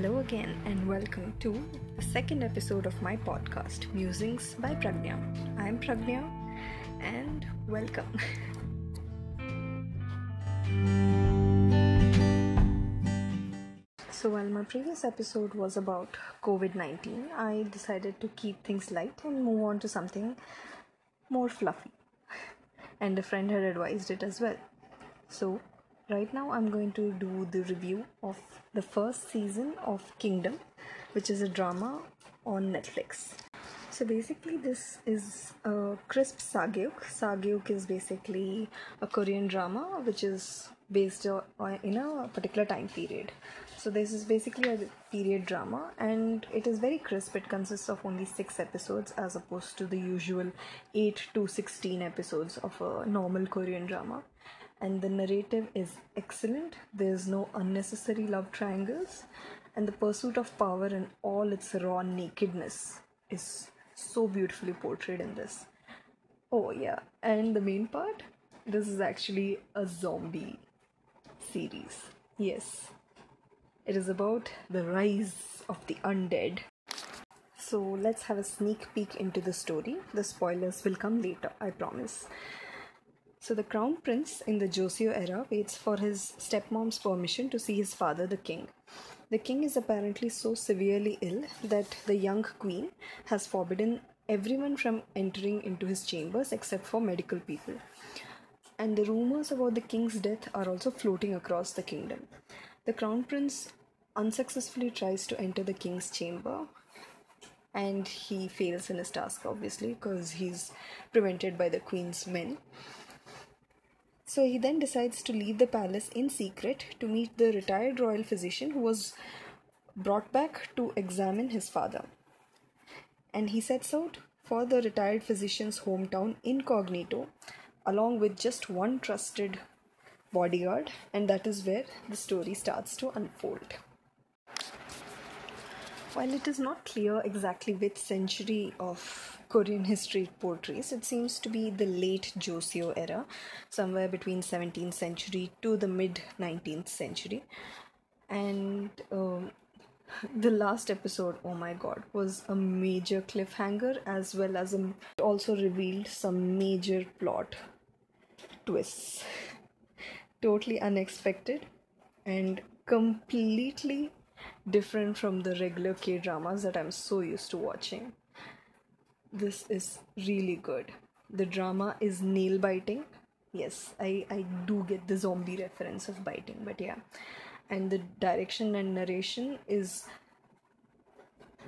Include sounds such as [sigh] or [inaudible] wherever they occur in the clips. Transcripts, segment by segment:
Hello again, and welcome to the second episode of my podcast, Musings by Pragnya. I'm Pragnya, and welcome. so, while my previous episode was about COVID 19, I decided to keep things light and move on to something more fluffy. And a friend had advised it as well. So, right now I'm going to do the review of the first season of Kingdom, which is a drama on Netflix. So basically, this is a crisp sageuk. Sageuk is basically a Korean drama which is based on in a particular time period. So this is basically a period drama, and it is very crisp. It consists of only six episodes, as opposed to the usual eight to sixteen episodes of a normal Korean drama and the narrative is excellent. There's no unnecessary love triangles, and the pursuit of power in all its raw nakedness is so beautifully portrayed in this. Oh, yeah, and the main part this is actually a zombie series. Yes, it is about the rise of the undead. So let's have a sneak peek into the story. The spoilers will come later, I promise. So the crown prince in the Joseon era waits for his stepmom's permission to see his father, the king. The king is apparently so severely ill that the young queen has forbidden everyone from entering into his chambers except for medical people. And the rumors about the king's death are also floating across the kingdom. The crown prince unsuccessfully tries to enter the king's chamber and he fails in his task obviously because he's prevented by the queen's men so he then decides to leave the palace in secret to meet the retired royal physician who was brought back to examine his father. And he sets out for the retired physician's hometown incognito, along with just one trusted bodyguard, and that is where the story starts to unfold. While it is not clear exactly which century of Korean history it portrays. It seems to be the late Joseon era, somewhere between 17th century to the mid 19th century. And um, the last episode, oh my god, was a major cliffhanger as well as a, also revealed some major plot twists. totally unexpected and completely different from the regular K dramas that I'm so used to watching this is really good. The drama is nail biting. Yes, I, I do get the zombie reference of biting, but yeah. And the direction and narration is,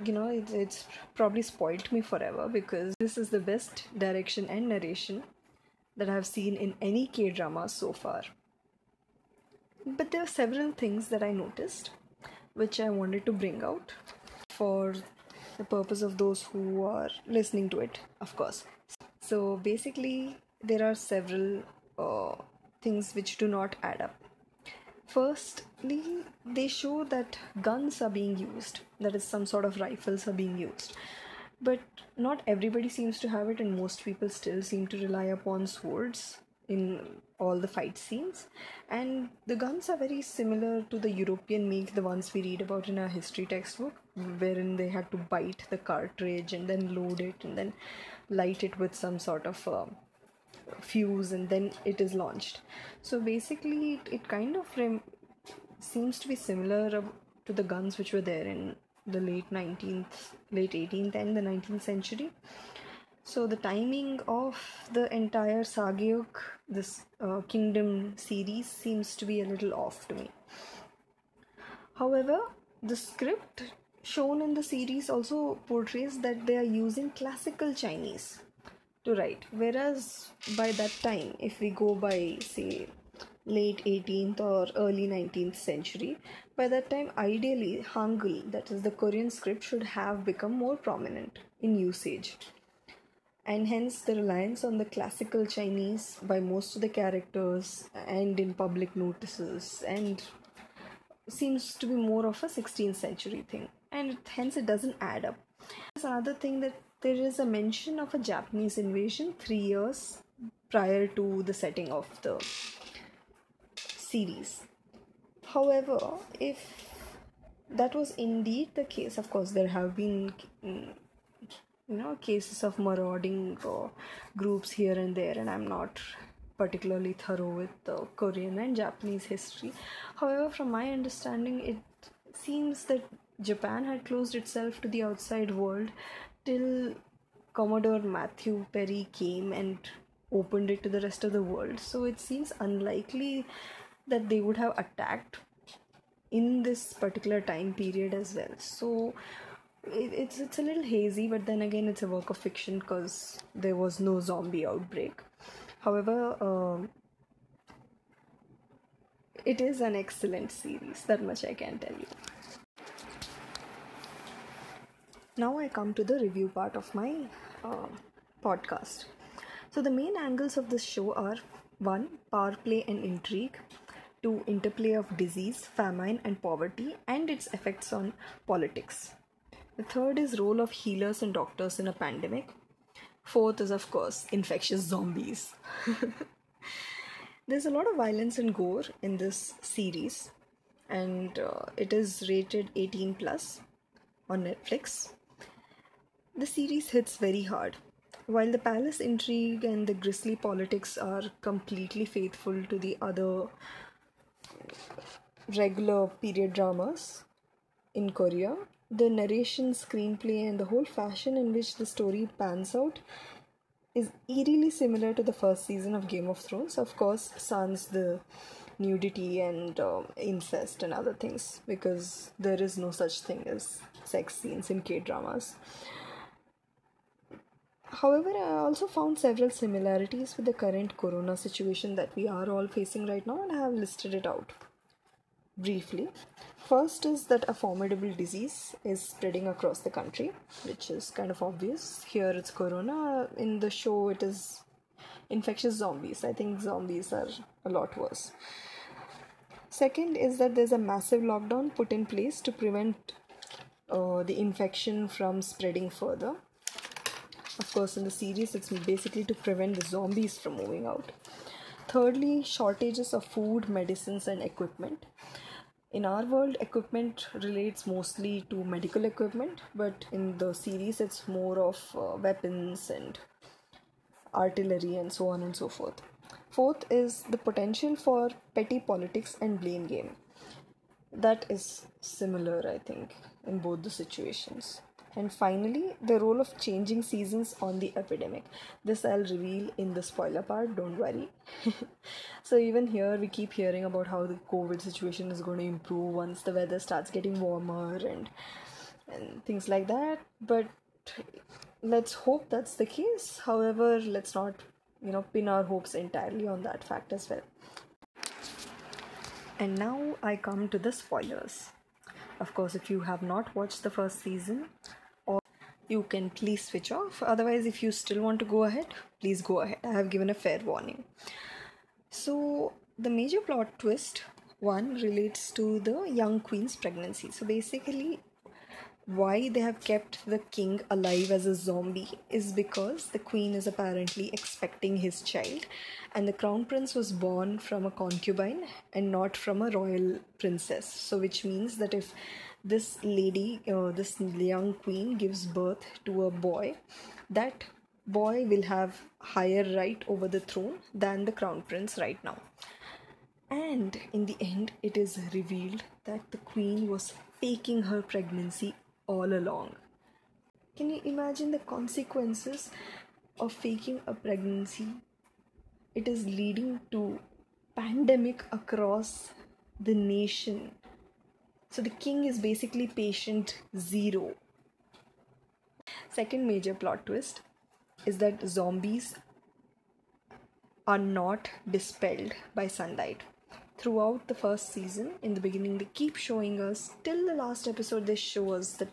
you know, it's, it's probably spoilt me forever because this is the best direction and narration that I've seen in any K drama so far. But there are several things that I noticed which I wanted to bring out for the purpose of those who are listening to it, of course. So basically, there are several uh, things which do not add up. Firstly, they show that guns are being used, that is, some sort of rifles are being used. But not everybody seems to have it, and most people still seem to rely upon swords in all the fight scenes. And the guns are very similar to the european make the ones we read about in our history textbook wherein they had to bite the cartridge and then load it and then light it with some sort of uh, fuse and then it is launched. So basically it, it kind of rem- seems to be similar to the guns which were there in the late 19th late 18th and the 19th century so the timing of the entire Sageuk, this uh, Kingdom series, seems to be a little off to me. However, the script shown in the series also portrays that they are using classical Chinese to write, whereas by that time, if we go by say late 18th or early 19th century, by that time, ideally, Hangul, that is the Korean script, should have become more prominent in usage and hence the reliance on the classical Chinese by most of the characters and in public notices and seems to be more of a 16th century thing and hence it doesn't add up. There's another thing that there is a mention of a Japanese invasion three years prior to the setting of the series. However, if that was indeed the case. Of course, there have been you know cases of marauding uh, groups here and there, and I'm not particularly thorough with the Korean and Japanese history. However, from my understanding, it seems that Japan had closed itself to the outside world till Commodore Matthew Perry came and opened it to the rest of the world. So it seems unlikely that they would have attacked in this particular time period as well. So it's it's a little hazy, but then again, it's a work of fiction because there was no zombie outbreak. However, um, it is an excellent series. That much I can tell you. Now I come to the review part of my uh, podcast. So the main angles of this show are one, power play and intrigue, two, interplay of disease, famine, and poverty, and its effects on politics. The third is role of healers and doctors in a pandemic. Fourth is of course infectious zombies. [laughs] There's a lot of violence and gore in this series, and uh, it is rated 18 plus on Netflix. The series hits very hard. While the palace intrigue and the grisly politics are completely faithful to the other regular period dramas in Korea, the narration, screenplay, and the whole fashion in which the story pans out is eerily similar to the first season of Game of Thrones. Of course, sans the nudity and uh, incest and other things, because there is no such thing as sex scenes in K dramas. However, I also found several similarities with the current corona situation that we are all facing right now, and I have listed it out briefly. First is that a formidable disease is spreading across the country, which is kind of obvious. Here it's corona, in the show, it is infectious zombies. I think zombies are a lot worse. Second is that there's a massive lockdown put in place to prevent uh, the infection from spreading further of course, in the series, it's basically to prevent the zombies from moving out. Thirdly, shortages of food, medicines, and equipment. In our world, equipment relates mostly to medical equipment, but in the series, it's more of uh, weapons and artillery and so on and so forth. Fourth is the potential for petty politics and blame game. That is similar, I think, in both the situations. And finally, the role of changing seasons on the epidemic. This I'll reveal in the spoiler part, don't worry. [laughs] so, even here, we keep hearing about how the COVID situation is going to improve once the weather starts getting warmer and, and things like that. But let's hope that's the case. However, let's not, you know, pin our hopes entirely on that fact as well. And now I come to the spoilers. Of course, if you have not watched the first season, you can please switch off. Otherwise, if you still want to go ahead, please go ahead. I have given a fair warning. So, the major plot twist one relates to the young queen's pregnancy. So, basically, why they have kept the king alive as a zombie is because the queen is apparently expecting his child and the crown prince was born from a concubine and not from a royal princess so which means that if this lady, uh, this young queen, gives birth to a boy, that boy will have higher right over the throne than the crown prince right now. And in the end, it is revealed that the queen was faking her pregnancy all along. Can you imagine the consequences of faking a pregnancy? It is leading to pandemic across the nation so the king is basically patient zero. Second major plot twist is that zombies are not dispelled by sunlight. Throughout the first season, in the beginning, they keep showing us, till the last episode, they show us that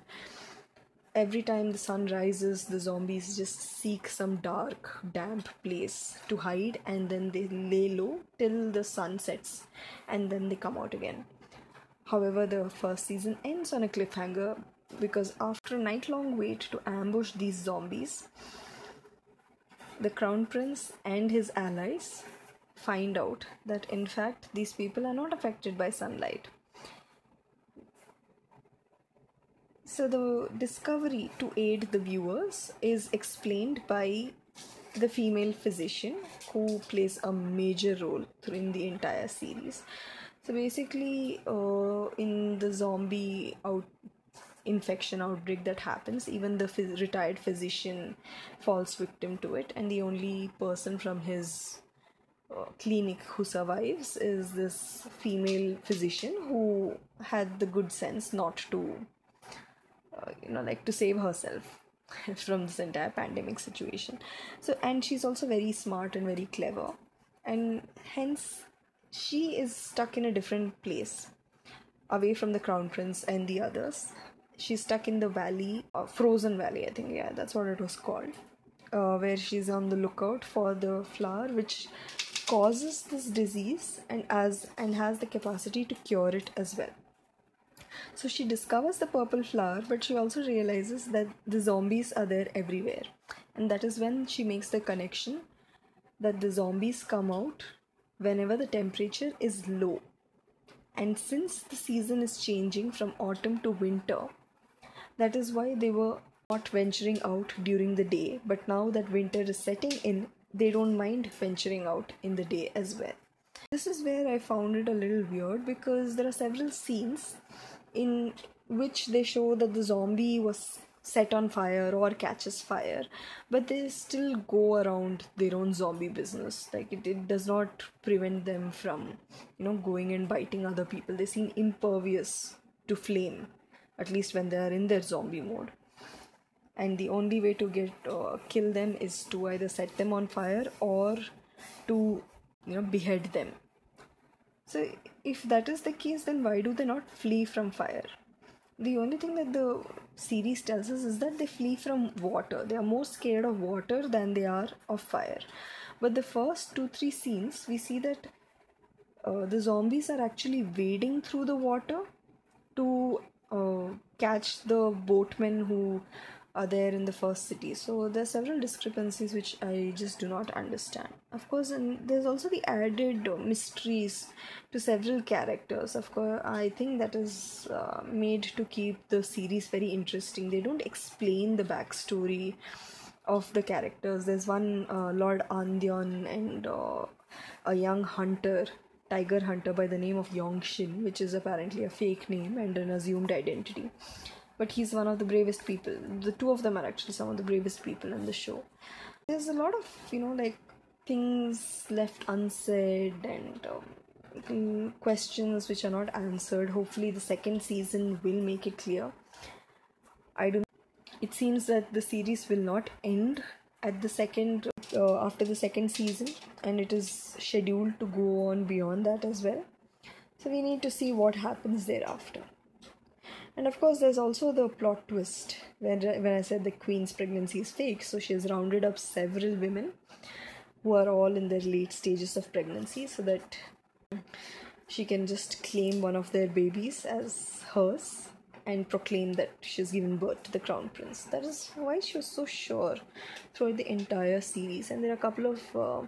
every time the sun rises, the zombies just seek some dark, damp place to hide and then they lay low till the sun sets and then they come out again. However, the first season ends on a cliffhanger because after a night long wait to ambush these zombies, the crown prince and his allies find out that in fact these people are not affected by sunlight. So the discovery to aid the viewers is explained by the female physician who plays a major role in the entire series. So basically, uh, in the zombie out infection outbreak that happens, even the phys- retired physician falls victim to it, and the only person from his uh, clinic who survives is this female physician who had the good sense not to, uh, you know, like to save herself [laughs] from this entire pandemic situation. So, and she's also very smart and very clever, and hence she is stuck in a different place away from the crown prince and the others. She's stuck in the valley uh, frozen valley i think yeah that's what it was called uh, where she's on the lookout for the flower which causes this disease and as and has the capacity to cure it as well. So she discovers the purple flower but she also realizes that the zombies are there everywhere. And that is when she makes the connection that the zombies come out whenever the temperature is low. And since the season is changing from autumn to winter, that is why they were not venturing out during the day. But now that winter is setting in, they don't mind venturing out in the day as well. This is where I found it a little weird because there are several scenes in which they show that the zombie was set on fire or catches fire but they still go around their own zombie business. Like it, it does not prevent them from you know going and biting other people. They seem impervious to flame at least when they are in their zombie mode. And the only way to get uh, kill them is to either set them on fire or to you know behead them. So if that is the case then why do they not flee from fire the only thing that the series tells us is that they flee from water. They are more scared of water than they are of fire. But the first two, three scenes, we see that uh, the zombies are actually wading through the water to uh, catch the boatmen who are there in the first city. So there are several discrepancies which I just do not understand. Of course, and there's also the added mysteries to several characters. Of course, I think that is uh, made to keep the series very interesting. They don't explain the backstory of the characters. There's one uh, Lord Andyon and uh, a young hunter tiger hunter by the name of Yong Shin, which is apparently a fake name and an assumed identity but he's one of the bravest people. The two of them are actually some of the bravest people in the show. There's a lot of, you know, like things left unsaid and um, questions which are not answered. Hopefully, the second season will make it clear. I do. It seems that the series will not end at the second uh, after the second season, and it is scheduled to go on beyond that as well. So we need to see what happens thereafter. And of course, there's also the plot twist when, when I said the queen's pregnancy is fake. So she has rounded up several women who are all in their late stages of pregnancy so that she can just claim one of their babies as hers and proclaim that she's given birth to the crown prince. That is why she was so sure throughout the entire series. And there are a couple of uh,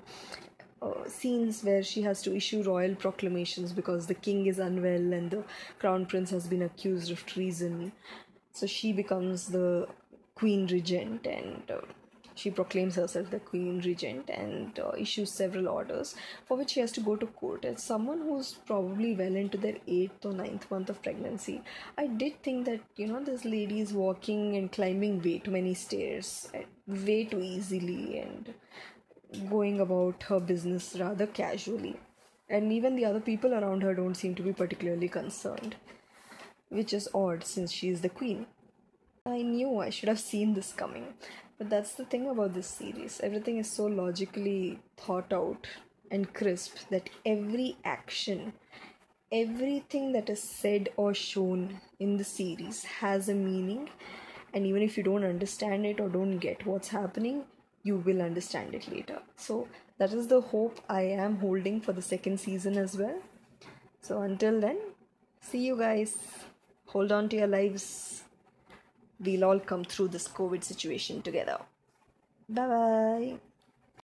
uh, scenes where she has to issue royal proclamations because the king is unwell and the crown prince has been accused of treason. So she becomes the queen regent and uh, she proclaims herself the queen regent and uh, issues several orders for which she has to go to court. As someone who's probably well into their eighth or ninth month of pregnancy, I did think that you know this lady is walking and climbing way too many stairs, way too easily, and going about her business rather casually. And even the other people around her don't seem to be particularly concerned, which is odd since she is the queen. I knew I should have seen this coming, but that's the thing about this series. Everything is so logically thought out and crisp that every action, everything that is said or shown in the series has a meaning, and even if you don't understand it or don't get what's happening, you will understand it later. So that is the hope I am holding for the second season as well. So until then, see you guys. Hold on to your lives. We'll all come through this COVID situation together. Bye bye.